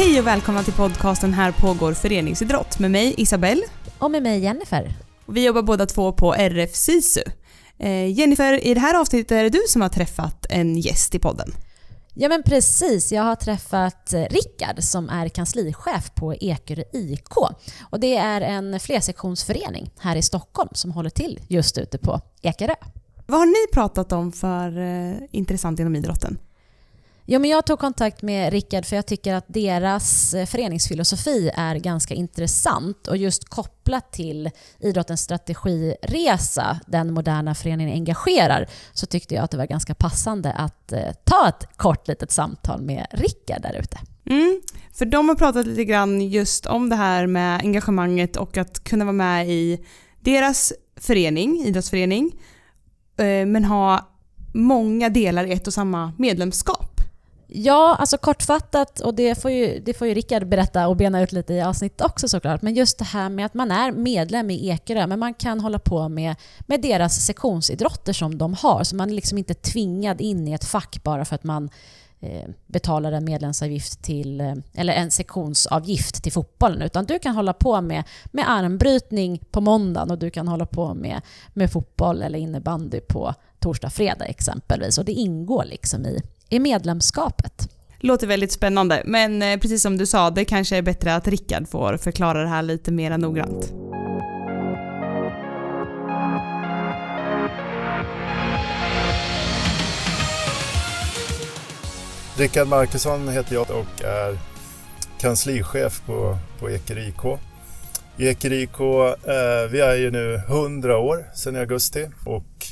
Hej och välkomna till podcasten Här pågår föreningsidrott med mig Isabelle. Och med mig Jennifer. Vi jobbar båda två på RF SISU. Eh, Jennifer, i det här avsnittet är det du som har träffat en gäst i podden. Ja men precis, jag har träffat eh, Rickard som är kanslichef på Ekerö IK. Och det är en flersektionsförening här i Stockholm som håller till just ute på Ekerö. Vad har ni pratat om för eh, intressant inom idrotten? Ja, men jag tog kontakt med Rickard för jag tycker att deras eh, föreningsfilosofi är ganska intressant och just kopplat till idrottens strategiresa, den moderna föreningen engagerar, så tyckte jag att det var ganska passande att eh, ta ett kort litet samtal med Rickard där ute. Mm, för de har pratat lite grann just om det här med engagemanget och att kunna vara med i deras förening, idrottsförening, eh, men ha många delar i ett och samma medlemskap. Ja, alltså kortfattat, och det får, ju, det får ju Rickard berätta och bena ut lite i avsnittet också såklart, men just det här med att man är medlem i Ekerö, men man kan hålla på med, med deras sektionsidrotter som de har, så man är liksom inte tvingad in i ett fack bara för att man eh, betalar en medlemsavgift till, eh, eller en sektionsavgift till fotbollen, utan du kan hålla på med, med armbrytning på måndagen och du kan hålla på med, med fotboll eller innebandy på torsdag, fredag exempelvis, och det ingår liksom i, i medlemskapet. Låter väldigt spännande, men eh, precis som du sa, det kanske är bättre att Rickard får förklara det här lite mer noggrant. Rickard Markusson heter jag och är kanslichef på, på Eker IK. Eker IK, eh, vi är ju nu 100 år sedan i augusti och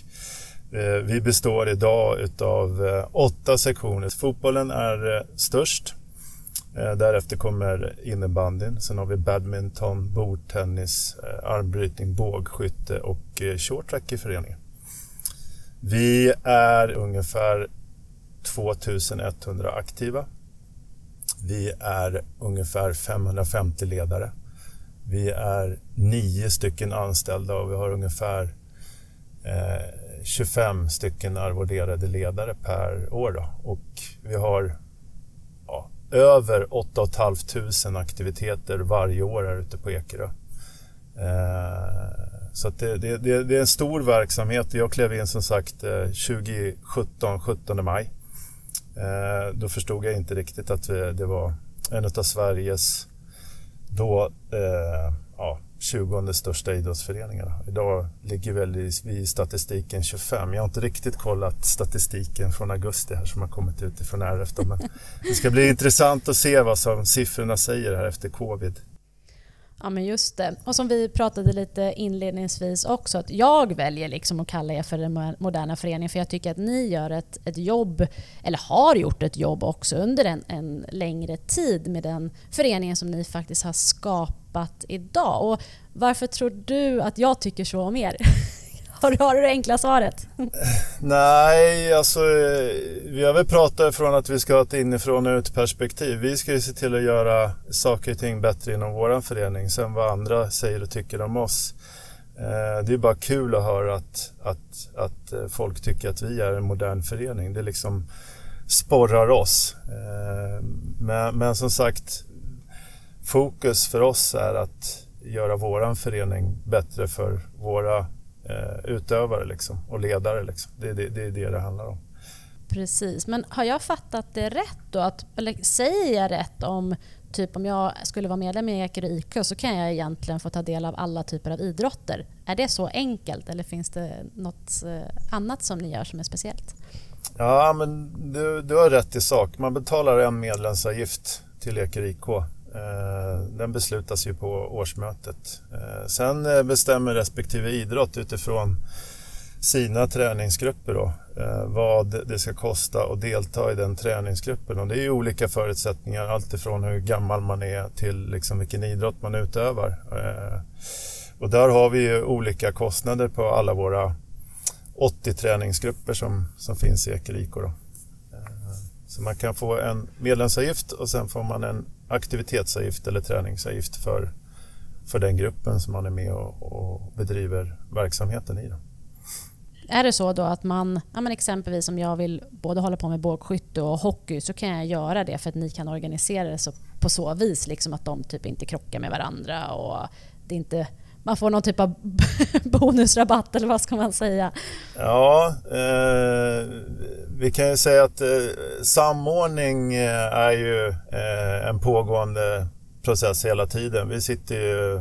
Eh, vi består idag utav eh, åtta sektioner. Fotbollen är eh, störst. Därefter kommer innebandyn. Sen har vi badminton, bordtennis, armbrytning, bågskytte och shorttrack i föreningen. Vi är ungefär 2100 aktiva. Vi är ungefär 550 ledare. Vi är nio stycken anställda och vi har ungefär 25 stycken arvoderade ledare per år. Då. Och vi har ja, över 8 500 aktiviteter varje år här ute på Ekerö. Eh, så det, det, det, det, är en stor verksamhet. Jag klev in som sagt eh, 2017, 17 maj. Eh, då förstod jag inte riktigt att vi, det var en av Sveriges då eh, ja, 20 största idrottsföreningarna. Idag ligger väl vi i statistiken 25. Jag har inte riktigt kollat statistiken från augusti här som har kommit ut ifrån RF. Då, men det ska bli intressant att se vad som siffrorna säger här efter covid. Ja men just det. Och som vi pratade lite inledningsvis också, att jag väljer liksom att kalla er för den moderna föreningen för jag tycker att ni gör ett, ett jobb, eller har gjort ett jobb också under en, en längre tid med den föreningen som ni faktiskt har skapat idag. Och varför tror du att jag tycker så om er? Har du, har du det enkla svaret? Nej, alltså vi har väl pratat från att vi ska ha ett inifrån och ut perspektiv. Vi ska ju se till att göra saker och ting bättre inom vår förening. Sen vad andra säger och tycker om oss. Eh, det är bara kul att höra att, att, att eh, folk tycker att vi är en modern förening. Det liksom sporrar oss. Eh, men, men som sagt, fokus för oss är att göra vår förening bättre för våra eh, utövare liksom, och ledare. Liksom. Det, det, det är det det handlar om. Precis, men har jag fattat det rätt då? Att, eller säger jag rätt om typ om jag skulle vara medlem i Ekerö IK så kan jag egentligen få ta del av alla typer av idrotter. Är det så enkelt eller finns det något eh, annat som ni gör som är speciellt? Ja, men du, du har rätt i sak. Man betalar en medlemsavgift till Ekerö IK Eh, den beslutas ju på årsmötet. Eh, sen eh, bestämmer respektive idrott utifrån sina träningsgrupper då, vad det ska kosta att delta i den träningsgruppen. Och det är ju olika förutsättningar, alltifrån hur gammal man är till liksom vilken idrott man utövar. Och där har vi ju olika kostnader på alla våra 80 träningsgrupper som, som finns i Ekeriko. Så man kan få en medlemsavgift och sen får man en aktivitetsavgift eller träningsavgift för, för den gruppen som man är med och, och bedriver verksamheten i. Då. är det så då att man, ja men exempelvis om jag vill både hålla på med bågskytte och hockey så kan jag göra det för att ni kan organisera det så, på så vis liksom att de typ inte krockar med varandra och det inte man får någon typ av bonusrabatt eller vad ska man säga? Ja, eh, vi kan ju säga att eh, samordning eh, är ju eh, en pågående process hela tiden. Vi sitter ju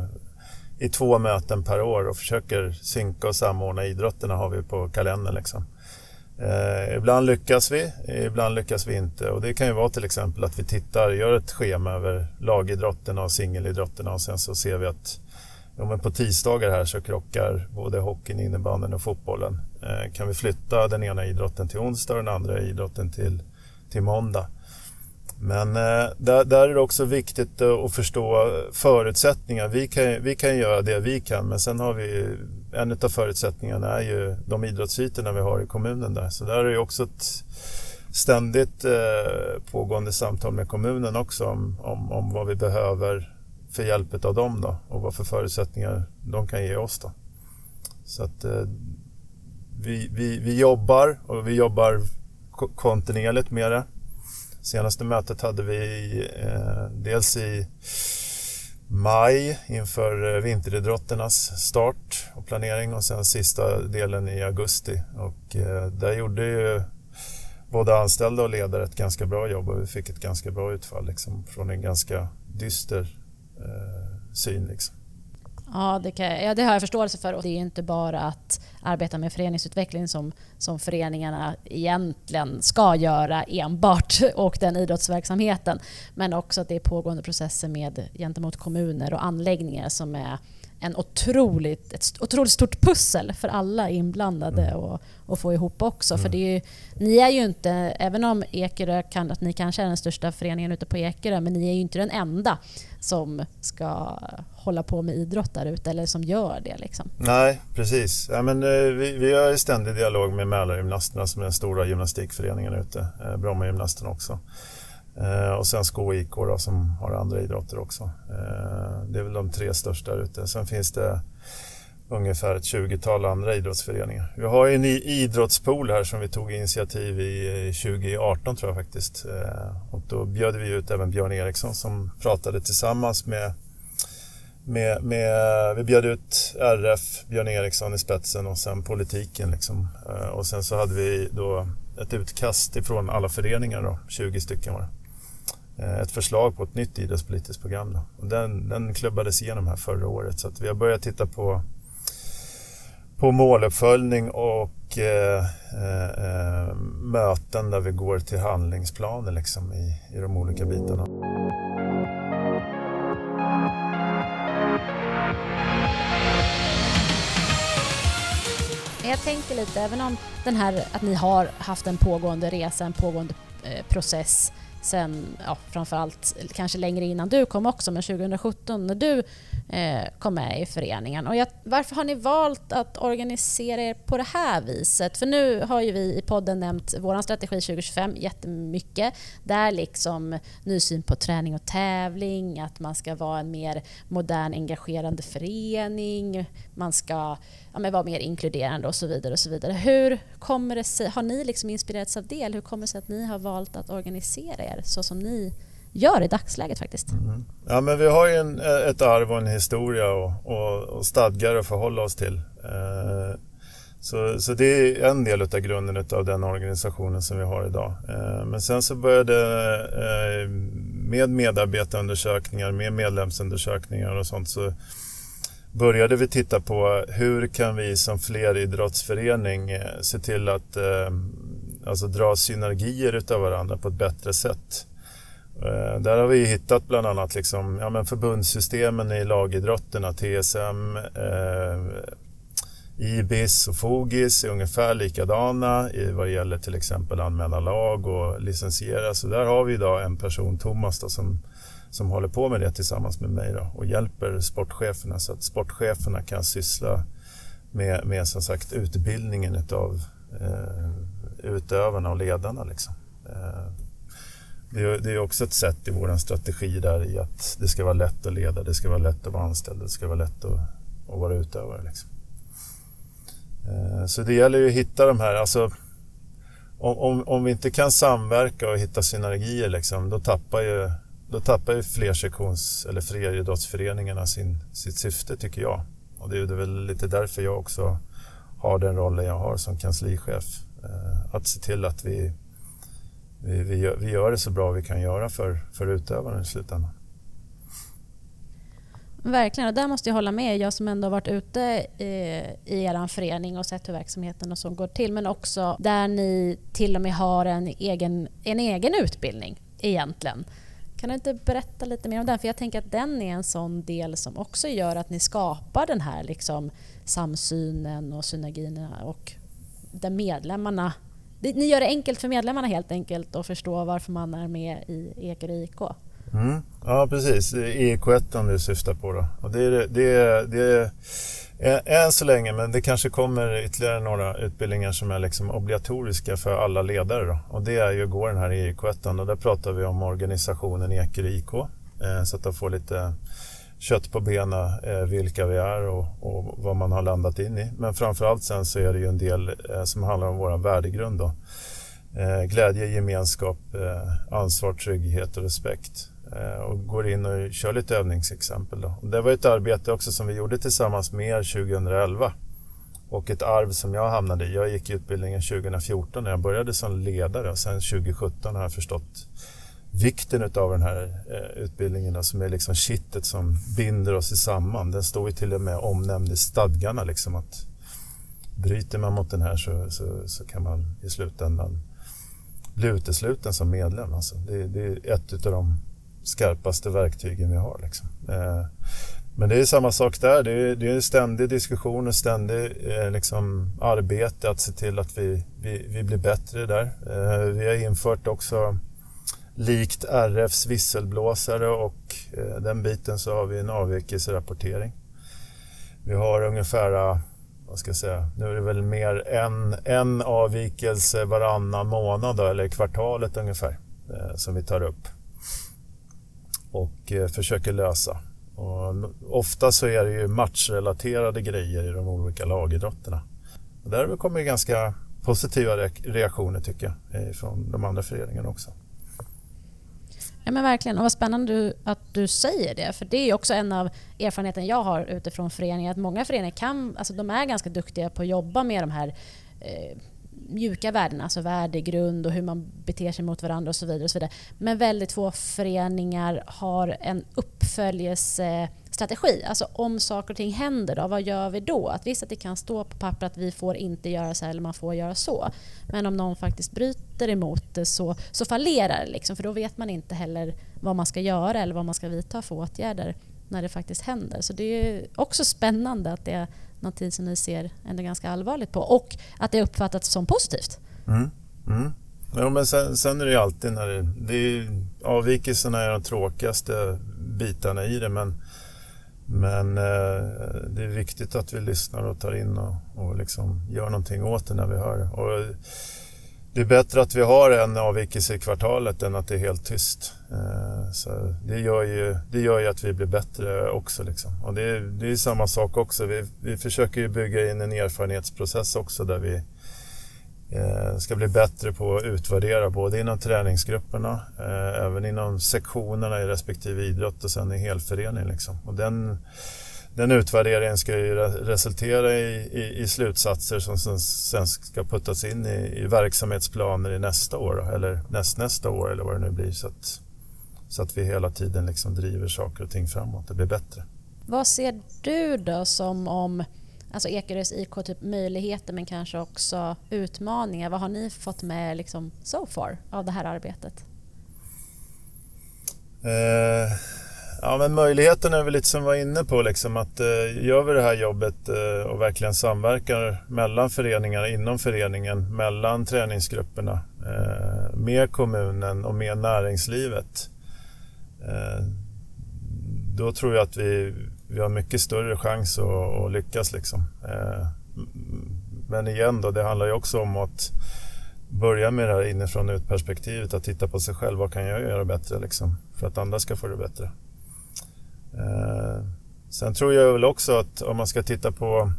i två möten per år och försöker synka och samordna idrotterna har vi på kalendern. Liksom. Eh, ibland lyckas vi, ibland lyckas vi inte. Och det kan ju vara till exempel att vi tittar, gör ett schema över lagidrotterna och singelidrotterna och sen så ser vi att ja, men på tisdagar här så krockar både hockeyn, innebandyn och fotbollen. Eh, kan vi flytta den ena idrotten till onsdag och den andra idrotten till, till måndag? Men eh, där, där, är det också viktigt att förstå förutsättningar. Vi kan, vi kan göra det vi kan men sen har vi en av förutsättningarna är ju de idrottsytorna vi har i kommunen där. Så där är det också ett ständigt eh, pågående samtal med kommunen också om, om, om vad vi behöver för hjälp av dem då och vad för förutsättningar de kan ge oss då. Så att eh, vi, vi, vi jobbar och vi jobbar kontinuerligt med det. Senaste mötet hade vi eh, dels i maj inför eh, vinteridrotternas start och planering och sen sista delen i augusti. Och eh, där gjorde ju både anställda och ledare ett ganska bra jobb och vi fick ett ganska bra utfall liksom, från en ganska dyster eh, syn. Liksom. Ja det, kan, ja, det har jag förståelse för. Och det är inte bara att arbeta med föreningsutveckling som, som föreningarna egentligen ska göra enbart och den idrottsverksamheten. Men också att det är pågående processer med gentemot kommuner och anläggningar som är en otroligt, ett otroligt stort pussel för alla inblandade mm. och, och få ihop också. Mm. För det är ju, ni är ju inte, även om Ekerö kan, att ni kanske är den största föreningen ute på Ekerö, men ni är ju inte den enda som ska hålla på med idrott där ute eller som gör det. Liksom. Nej, precis. Ja, men, eh, vi, vi har ständig dialog med Mälargymnasterna som är den stora gymnastikföreningen ute. Eh, Brommagymnasterna också. Eh, och sen Sko IK då, som har andra idrotter också. Eh, det är väl de tre största där ute. Sen finns det ungefär ett 20-tal andra idrottsföreningar. Vi har en idrottspool här som vi tog initiativ i 2018 tror jag faktiskt. Eh, och då bjöd vi ut även Björn Eriksson som pratade tillsammans med, med, med vi bjöd ut RF, Björn Eriksson i spetsen och sen politiken. Liksom. Eh, och sen så hade vi då ett utkast ifrån alla föreningar, då, 20 stycken var det. Eh, ett förslag på ett nytt idrottspolitiskt program. Då. Och den, den klubbades igenom här förra året så att vi har börjat titta på, på måluppföljning och eh, eh, eh, möten där vi går till handlingsplaner liksom i, i de olika bitarna. Jag tänker lite, även om den här att ni har haft en pågående resa, en pågående eh, process sen, ja, framförallt kanske längre innan du kom också, men 2017 när du eh, kom med i föreningen. Och jag, varför har ni valt att organisera er på det här viset? För nu har ju vi i podden nämnt vår strategi 2025 jättemycket. Där liksom ny syn på träning och tävling, att man ska vara en mer modern engagerande förening, man ska ja, men vara mer inkluderande och så vidare. och så vidare. Hur kommer det sig, har ni liksom inspirerats av det? Eller hur kommer det sig att ni har valt att organisera er så som ni gör i dagsläget faktiskt? Mm. Ja, men vi har ju en, eh, ett arv och en historia och, och, och stadgar att förhålla oss till. Eh, så, så det är en del av grunden av den organisationen som vi har idag. Eh, men sen så började eh, med medarbetarundersökningar, med medlemsundersökningar och sånt så började vi titta på hur kan vi som fleridrottsförening eh, se till att eh, alltså dra synergier utav varandra på ett bättre sätt. Eh, där har vi hittat bland annat liksom, ja, men förbundssystemen i lagidrotterna, TSM, eh, IBIS och FOGIS är ungefär likadana i vad gäller till exempel anmäla lag och licensiera. Så där har vi idag en person, Thomas, då, som som håller på med det tillsammans med mig då, och hjälper sportcheferna så att sportcheferna kan syssla med, med som sagt utbildningen av eh, utövarna och ledarna. Liksom. Eh, det, är, också ett sätt i vår strategi där i att det ska vara lätt att leda, det ska vara lätt att vara anställd, det ska vara lätt att, att vara utövare. Liksom. Eh, så det gäller ju att hitta de här, alltså om, om, om vi inte kan samverka och hitta synergier liksom, då tappar ju, då tappar ju flersektions eller friidrottsföreningarna sin, sitt syfte tycker jag. Och det är väl lite därför jag också har den rollen jag har som kanslichef. Eh, att se till att vi, vi, vi, gör, vi gör det så bra vi kan göra för, för utövaren i slutändan. Verkligen, och där måste jag hålla med. Jag som ändå har varit ute i, i er förening och sett hur verksamheten och så går till, men också där ni till och med har en egen, en egen utbildning egentligen. Kan du inte berätta lite mer om den? För jag tänker att den är en sån del som också gör att ni skapar den här liksom samsynen och synergierna och där medlemmarna... Ni gör det enkelt för medlemmarna helt enkelt att förstå varför man är med i Ekerö IK. Mm. Ja, precis. EK1 du syftar på. Då. Och det, är, det, är, det är än så länge, men det kanske kommer ytterligare några utbildningar som är liksom obligatoriska för alla ledare. Då. Och det är ju att gå den här EK1 och där pratar vi om organisationen Ekerö IK. Eh, så att de får lite kött på benen eh, vilka vi är och, och, vad man har landat in i. Men framförallt sen så är det ju en del eh, som handlar om vår värdegrund. Då. Eh, glädje, gemenskap, eh, ansvar, trygghet och respekt. Eh, och går in och kör lite övningsexempel. Då. Och det var ett arbete också som vi gjorde tillsammans med er 2011 och ett arv som jag hamnade i. Jag gick utbildningen 2014 när jag började som ledare och sen 2017 har jag förstått vikten av den här eh, utbildningen då, som är liksom kittet som binder oss samman. Den står ju till och med omnämnd i stadgarna liksom att bryter man mot den här så, så, så kan man i slutändan bli utesluten som medlem. Alltså det, det är ett av de skarpaste verktygen vi har. Liksom. Eh, men det är samma sak där. Det är, det är en ständig diskussion och ständig eh, liksom, arbete att se till att vi, vi, vi blir bättre där. Eh, vi har infört också likt RFs visselblåsare och eh, den biten så har vi en avvikelserapportering. Vi har ungefär, eh, vad ska jag säga, nu är det väl mer en, en avvikelse varannan månad då, eller kvartalet ungefär eh, som vi tar upp och försöker lösa. Och ofta så är det ju matchrelaterade grejer i de olika lagidrotterna. Och där har det kommit ganska positiva reaktioner tycker jag från de andra föreningarna också. Ja men verkligen, och vad spännande att du säger det. För det är också en av erfarenheterna jag har utifrån föreningar. Att många föreningar kan, alltså de är ganska duktiga på att jobba med de här eh, mjuka värdena, alltså värdegrund och hur man beter sig mot varandra och så vidare. Och så vidare. Men väldigt få föreningar har en uppföljelse strategi. Alltså om saker och ting händer, då, vad gör vi då? Att visst att det kan stå på papper att vi får inte göra så här eller man får göra så. Men om någon faktiskt bryter emot det så, så fallerar det. Liksom, för då vet man inte heller vad man ska göra eller vad man ska vidta för åtgärder när det faktiskt händer. Så det är också spännande att det är någonting som ni ser ändå ganska allvarligt på och att det uppfattas som positivt. Mm. Mm. Ja, men sen, sen, är det ju alltid när det, det är, avvikelserna är de tråkigaste bitarna i det men, men eh, det är viktigt att vi lyssnar och tar in och, och liksom gör någonting åt det när vi hör det. Och, eh, det är bättre att vi har en avvikelse i kvartalet än att det är helt tyst. Eh, så det, gör ju, det gör ju att vi blir bättre också. Liksom. Och det, är, det är samma sak också. Vi, vi försöker ju bygga in en erfarenhetsprocess också där vi Eh, ska bli bättre på att utvärdera både inom träningsgrupperna, eh, även inom sektionerna i respektive idrott och sen i helförening. Liksom. Och den, den utvärderingen ska ju resultera i, i, i slutsatser som sen, sen, ska puttas in i, i verksamhetsplaner i nästa år eller nästnästa år eller vad det nu blir så att, så att vi hela tiden liksom driver saker och ting framåt. Det blir bättre. Vad ser du då som om alltså Ekerös IK typ möjligheter men kanske också utmaningar? Vad har ni fått med liksom so far av det här arbetet? Eh Ja, men möjligheten är väl lite som vi var inne på, liksom, att eh, gör vi det här jobbet eh, och verkligen samverkar mellan föreningar, inom föreningen, mellan träningsgrupperna, eh, med kommunen och med näringslivet. Eh, då tror jag att vi, vi har mycket större chans att, att lyckas. Liksom. Eh, men igen, då, det handlar ju också om att börja med det här inifrån ut perspektivet, att titta på sig själv. Vad kan jag göra bättre liksom, för att andra ska få det bättre? Eh, sen tror jag väl också att om man ska titta på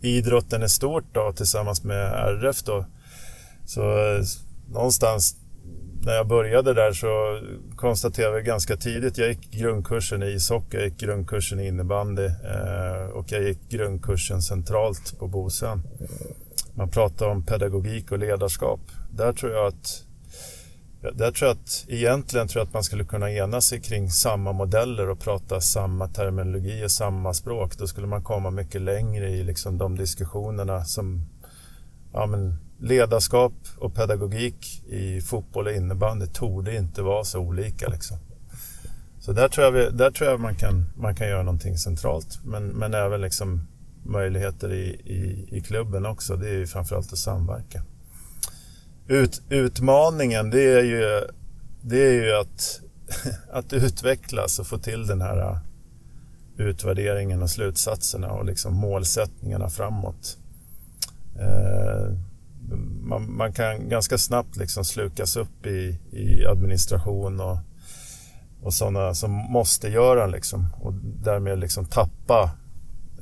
idrotten i stort då, tillsammans med RF då. Så eh, någonstans när jag började där så konstaterade jag ganska tidigt, jag gick grundkursen i ishockey, jag gick grundkursen i innebandy eh, och jag gick grundkursen centralt på Bosön. Man pratar om pedagogik och ledarskap. Där tror jag att där tror jag att egentligen tror jag att man skulle kunna ena sig kring samma modeller och prata samma terminologi och samma språk. Då skulle man komma mycket längre i liksom de diskussionerna som ja, men ledarskap och pedagogik i fotboll och innebandy torde inte vara så olika. Liksom. Så där tror jag, vi, där tror jag man, kan, man kan göra någonting centralt. Men, men även liksom möjligheter i, i, i klubben också. Det är ju framförallt att samverka. Ut, utmaningen det är ju, det är ju att, att utvecklas och få till den här äh, utvärderingen och slutsatserna och liksom målsättningarna framåt. Eh, man, man, kan ganska snabbt liksom slukas upp i, i administration och, och sådana som måste göra liksom, och därmed liksom tappa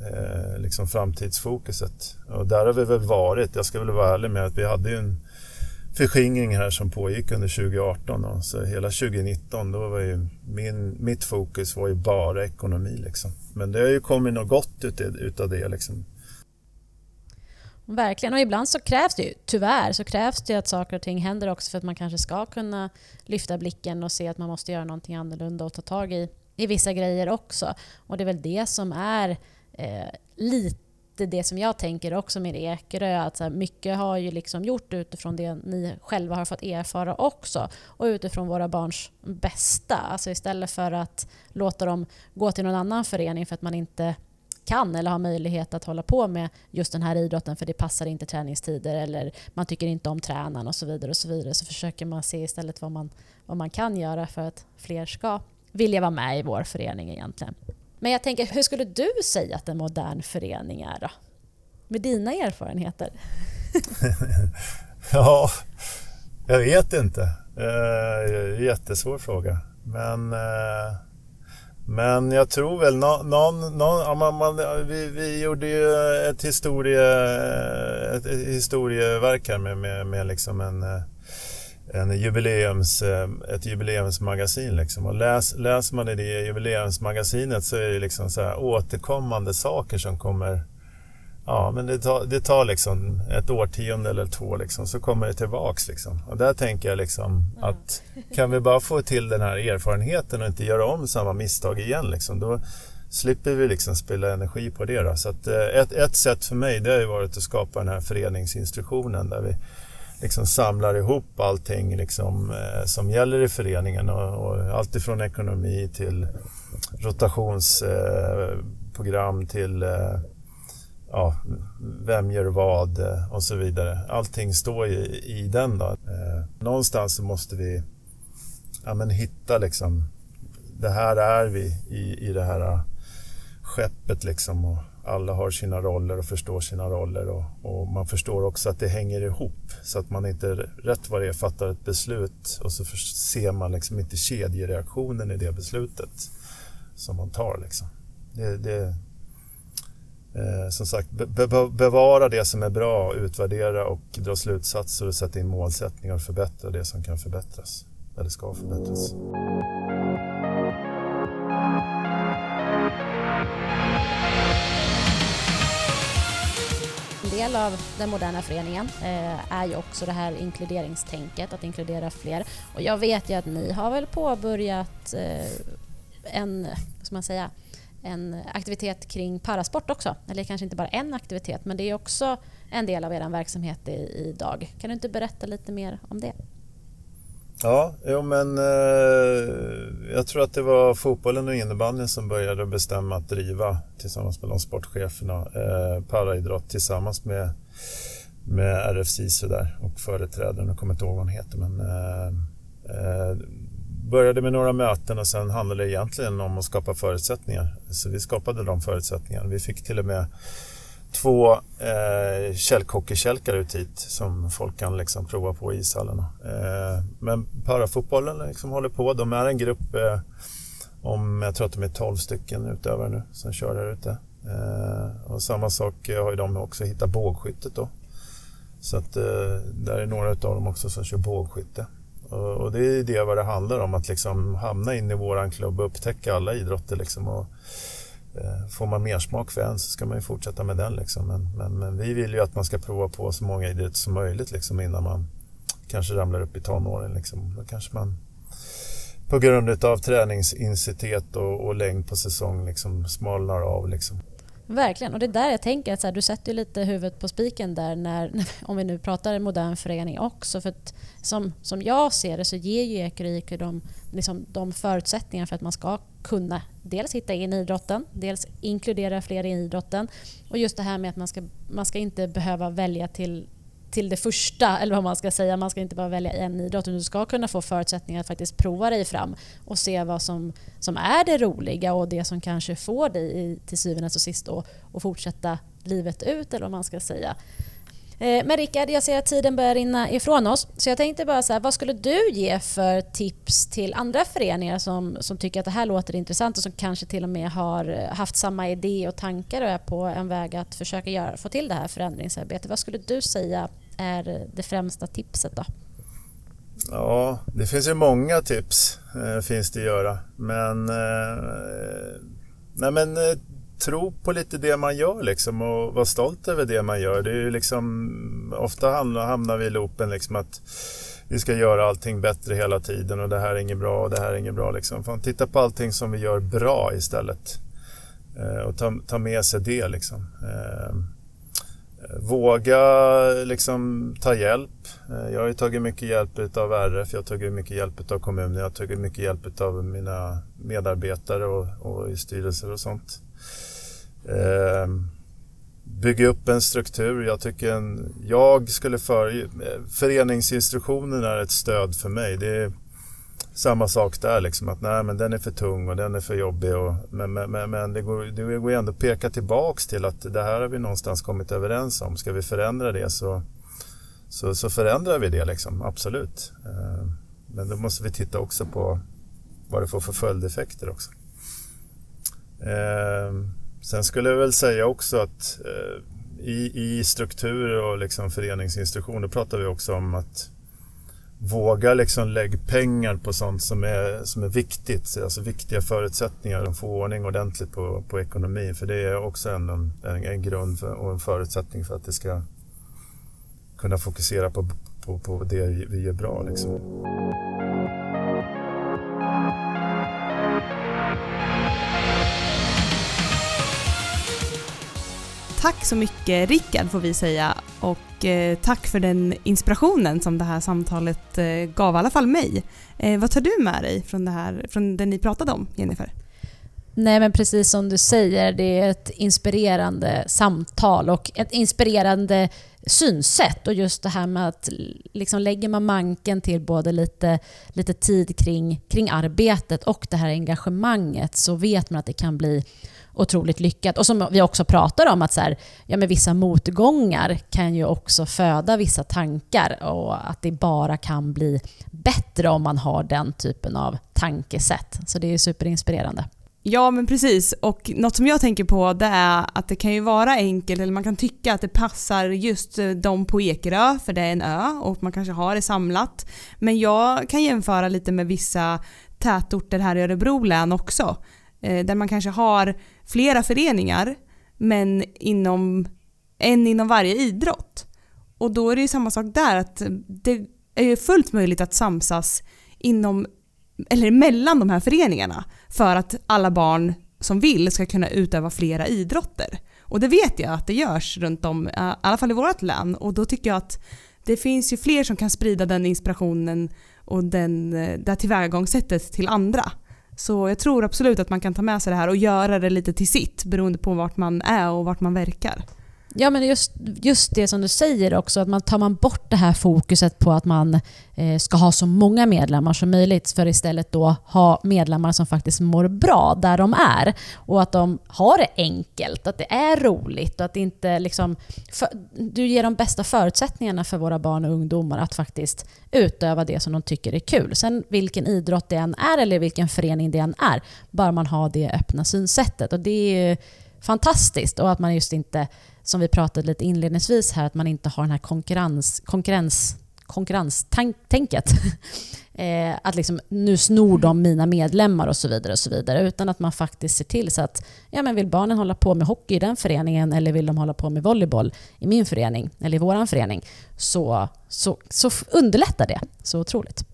eh, liksom framtidsfokuset. Och där har vi väl varit. Jag ska väl vara ärlig med att vi hade ju en förskingring här som pågick under 2018. Och så hela 2019 då var ju min, mitt fokus var ju bara ekonomi. Liksom. Men det har ju kommit något gott ut, utav det. Liksom. Verkligen, och ibland så krävs det ju, tyvärr, så krävs det att saker och ting händer också för att man kanske ska kunna lyfta blicken och se att man måste göra någonting annorlunda och ta tag i, i vissa grejer också. Och det är väl det som är eh, lite det som jag tänker också med Ekerö, att så här, mycket har ju liksom gjort utifrån det ni själva har fått erfara också och utifrån våra barns bästa. Alltså istället för att låta dem gå till någon annan förening för att man inte kan eller har möjlighet att hålla på med just den här idrotten för det passar inte träningstider eller man tycker inte om tränaren och så vidare och så vidare så försöker man se istället vad man, vad man kan göra för att fler ska vilja vara med i vår förening egentligen. Men jag tänker, hur skulle du säga att en modern förening är då? Med dina erfarenheter? ja, jag vet inte. Eh, jättesvår fråga. Men eh, men jag tror väl någon, någon, någon man, man, vi, vi gjorde ju ett, historie, ett, ett historieverk här med, med, med liksom en, en jubileums, ett jubileumsmagasin. Liksom. Och läs, läser man i det jubileumsmagasinet så är det liksom så här återkommande saker som kommer Ja, men det tar, det tar liksom ett årtionde eller två liksom, så kommer det tillbaks. Liksom. Och där tänker jag liksom ja. att kan vi bara få till den här erfarenheten och inte göra om samma misstag igen, liksom, då slipper vi liksom spilla energi på det. Då. Så att, eh, ett, ett sätt för mig det har ju varit att skapa den här föreningsinstruktionen där vi liksom samlar ihop allting liksom, eh, som gäller i föreningen och, och allt ifrån ekonomi till rotationsprogram eh, till eh, ja, vem gör vad eh, och så vidare. Allting står ju i den. Då. Eh, någonstans så måste vi ja, men hitta liksom, det här är vi i, i det här eh, skeppet liksom och alla har sina roller och förstår sina roller och, och, man förstår också att det hänger ihop så att man inte rätt vad det är fattar ett beslut och så ser man liksom inte kedjereaktionen i det beslutet som man tar. Liksom. Det, det, eh, som sagt, be bevara det som är bra, utvärdera och dra slutsatser och sätta in målsättningar och förbättra det som kan förbättras, eller ska förbättras. En del av den moderna föreningen eh, är ju också det här inkluderingstänket, att inkludera fler. Och jag vet ju att ni har väl påbörjat eh, en, vad ska man säga, en aktivitet kring parasport också. Eller kanske inte bara en aktivitet, men det är också en del av er verksamhet idag. Kan du inte berätta lite mer om det? Ja, jo, men eh, jag tror att det var fotbollen och innebandyn som började bestämma att driva tillsammans med de sportcheferna eh, paraidrott tillsammans med, med RFC sådär, och företrädaren, jag kommer inte ihåg vad han heter, men eh, eh började med några möten och sen handlade det egentligen om att skapa förutsättningar. Så vi skapade de förutsättningarna. Vi fick till och med två eh, källkockeykälkar ut hit som folk kan liksom prova på i ishallarna. Eh, men parafotbollen liksom håller på. De är en grupp eh, om, jag tror att de är 12 stycken utövare nu som kör här ute. Eh, och samma sak har ju de också hittat bågskyttet då. Så att eh, där är några av dem också som kör bågskytte. Och, det är det vad det handlar om, att liksom hamna in i våran klubb och upptäcka alla idrotter. Liksom och, eh, får man mer smak för en så ska man ju fortsätta med den. Liksom. Men, men, men, vi vill ju att man ska prova på så många idrotter som möjligt liksom, innan man kanske ramlar upp i tonåren. Liksom. Då kanske man på grund av träningsintensitet och, och längd på säsong liksom smalnar av. Liksom. Verkligen, och det är där jag tänker att så här, du sätter lite huvudet på spiken där när, om vi nu pratar en modern förening också. För att som, som jag ser det så ger ju Ekerike de, liksom, de förutsättningar för att man ska kunna dels hitta in i idrotten, dels inkludera fler i idrotten. Och just det här med att man ska, man ska inte behöva välja till till det första, eller vad man ska säga. Man ska inte bara välja en idrott, utan du ska kunna få förutsättningar att faktiskt prova dig fram och se vad som, som är det roliga och det som kanske får dig till syvende och sist att fortsätta livet ut, eller vad man ska säga. Eh, men Rickard, jag ser att tiden börjar rinna ifrån oss. Så jag tänkte bara så här, vad skulle du ge för tips till andra föreningar som, som tycker att det här låter intressant och som kanske till och med har haft samma idé och tankar och är på en väg att försöka göra, få till det här förändringsarbetet. Vad skulle du säga är det främsta tipset då? Ja, det finns ju många tips eh, finns det att göra. Men, eh, nej men eh, tro på lite det man gör liksom och vara stolt över det man gör. Det är ju liksom, ofta hamnar, hamnar vi i loopen liksom att vi ska göra allting bättre hela tiden och det här är inget bra och det här är inget bra. Liksom. Fan, titta på allting som vi gör bra istället eh, och ta, ta med sig det. Liksom. Eh, våga liksom ta hjälp. Eh, jag har ju tagit mycket hjälp av RF, jag har tagit mycket hjälp av kommunen, jag har tagit mycket hjälp av mina medarbetare och, och i styrelser och sånt. Eh, bygga upp en struktur. Jag tycker en, jag skulle för, föreningsinstruktionen är ett stöd för mig. Det är samma sak där, liksom, att nej, men den är för tung och den är för jobbig. Och, men men, men det, går, det går ändå att peka tillbaks till att det här har vi någonstans kommit överens om. Ska vi förändra det så, så, så förändrar vi det, liksom, absolut. Eh, men då måste vi titta också på vad det får för följdeffekter också. Eh, Sen skulle jag väl säga också att eh, i, i struktur och liksom föreningsinstruktioner pratar vi också om att våga liksom lägga pengar på sånt som är, som är viktigt, alltså viktiga förutsättningar och få ordning ordentligt på, på ekonomin. För det är också en, en, en grund för, och en förutsättning för att det ska kunna fokusera på, på, på det vi gör bra. Liksom. Tack så mycket Rickard får vi säga och eh, tack för den inspirationen som det här samtalet eh, gav i alla fall mig. Eh, vad tar du med dig från det här, från det ni pratade om Jennifer? Nej men precis som du säger, det är ett inspirerande samtal och ett inspirerande synsätt och just det här med att liksom lägger man manken till både lite, lite tid kring, kring arbetet och det här engagemanget så vet man att det kan bli otroligt lyckat. Och som vi också pratar om, att så här, ja, men vissa motgångar kan ju också föda vissa tankar och att det bara kan bli bättre om man har den typen av tankesätt. Så det är superinspirerande. Ja men precis och något som jag tänker på det är att det kan ju vara enkelt eller man kan tycka att det passar just eh, de på Ekerö för det är en ö och man kanske har det samlat. Men jag kan jämföra lite med vissa tätorter här i Örebro län också. Eh, där man kanske har flera föreningar men inom, en inom varje idrott. Och då är det ju samma sak där att det är ju fullt möjligt att samsas inom eller mellan de här föreningarna för att alla barn som vill ska kunna utöva flera idrotter. Och det vet jag att det görs runt om, i alla fall i vårt län. Och då tycker jag att det finns ju fler som kan sprida den inspirationen och den, det tillvägagångssättet till andra. Så jag tror absolut att man kan ta med sig det här och göra det lite till sitt beroende på vart man är och vart man verkar. Ja, men just, just det som du säger också, att man tar man bort det här fokuset på att man eh, ska ha så många medlemmar som möjligt för istället då ha medlemmar som faktiskt mår bra där de är och att de har det enkelt, att det är roligt och att inte liksom... För, du ger de bästa förutsättningarna för våra barn och ungdomar att faktiskt utöva det som de tycker är kul. Sen vilken idrott det än är eller vilken förening det än är, bara man har det öppna synsättet. Och det är fantastiskt och att man just inte, som vi pratade lite inledningsvis här, att man inte har den här konkurrens, konkurrens, konkurrenstänket. eh, att liksom, nu snor de mina medlemmar och så vidare. och så vidare Utan att man faktiskt ser till så att ja, men vill barnen hålla på med hockey i den föreningen eller vill de hålla på med volleyboll i min förening eller i vår förening så, så, så underlättar det så otroligt.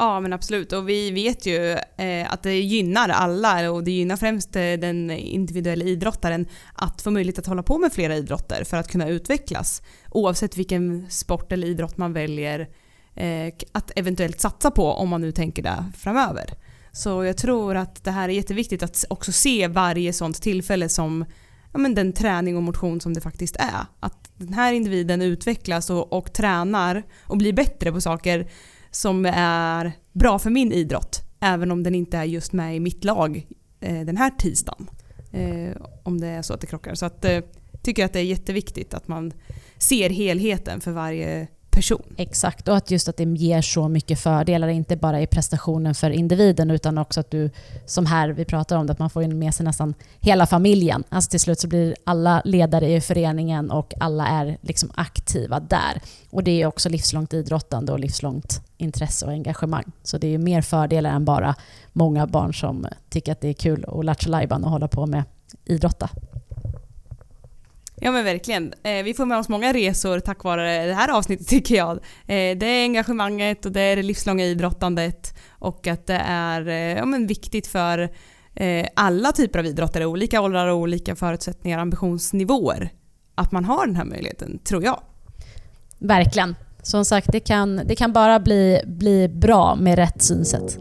Ja men absolut och vi vet ju eh, att det gynnar alla och det gynnar främst eh, den individuella idrottaren att få möjlighet att hålla på med flera idrotter för att kunna utvecklas. Oavsett vilken sport eller idrott man väljer eh, att eventuellt satsa på om man nu tänker det framöver. Så jag tror att det här är jätteviktigt att också se varje sånt tillfälle som ja, men den träning och motion som det faktiskt är. Att den här individen utvecklas och, och tränar och blir bättre på saker som är bra för min idrott. Även om den inte är just med i mitt lag eh, den här tisdagen. Eh, om det är så att det krockar. Så att, eh, tycker att det är jätteviktigt att man ser helheten för varje person. Exakt, och att just att det ger så mycket fördelar, inte bara i prestationen för individen utan också att du, som här vi pratar om, att man får in med sig nästan hela familjen. Alltså till slut så blir alla ledare i föreningen och alla är liksom aktiva där. Och det är också livslångt idrottande och livslångt intresse och engagemang. Så det är mer fördelar än bara många barn som tycker att det är kul att lattja och hålla på med idrotta. Ja men verkligen. Eh, vi får med oss många resor tack vare det här avsnittet tycker jag. Eh, det är engagemanget och det är det livslånga idrottandet och att det är eh, ja, men viktigt för eh, alla typer av idrottare, olika åldrar och olika förutsättningar och ambitionsnivåer. Att man har den här möjligheten, tror jag. Verkligen. Som sagt, det kan, det kan bara bli, bli bra med rätt synsätt.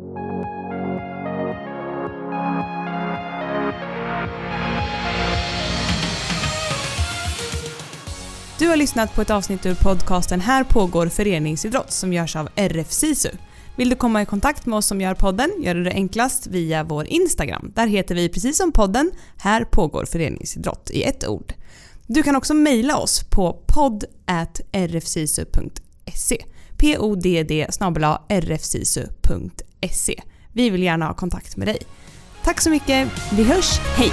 Du har lyssnat på ett avsnitt ur podcasten Här pågår föreningsidrott som görs av RF SISU. Vill du komma i kontakt med oss som gör podden gör du det enklast via vår Instagram. Där heter vi precis som podden Här pågår föreningsidrott i ett ord. Du kan också mejla oss på podd.rfsisu.se podd rfsisu.se Vi vill gärna ha kontakt med dig. Tack så mycket, vi hörs, hej!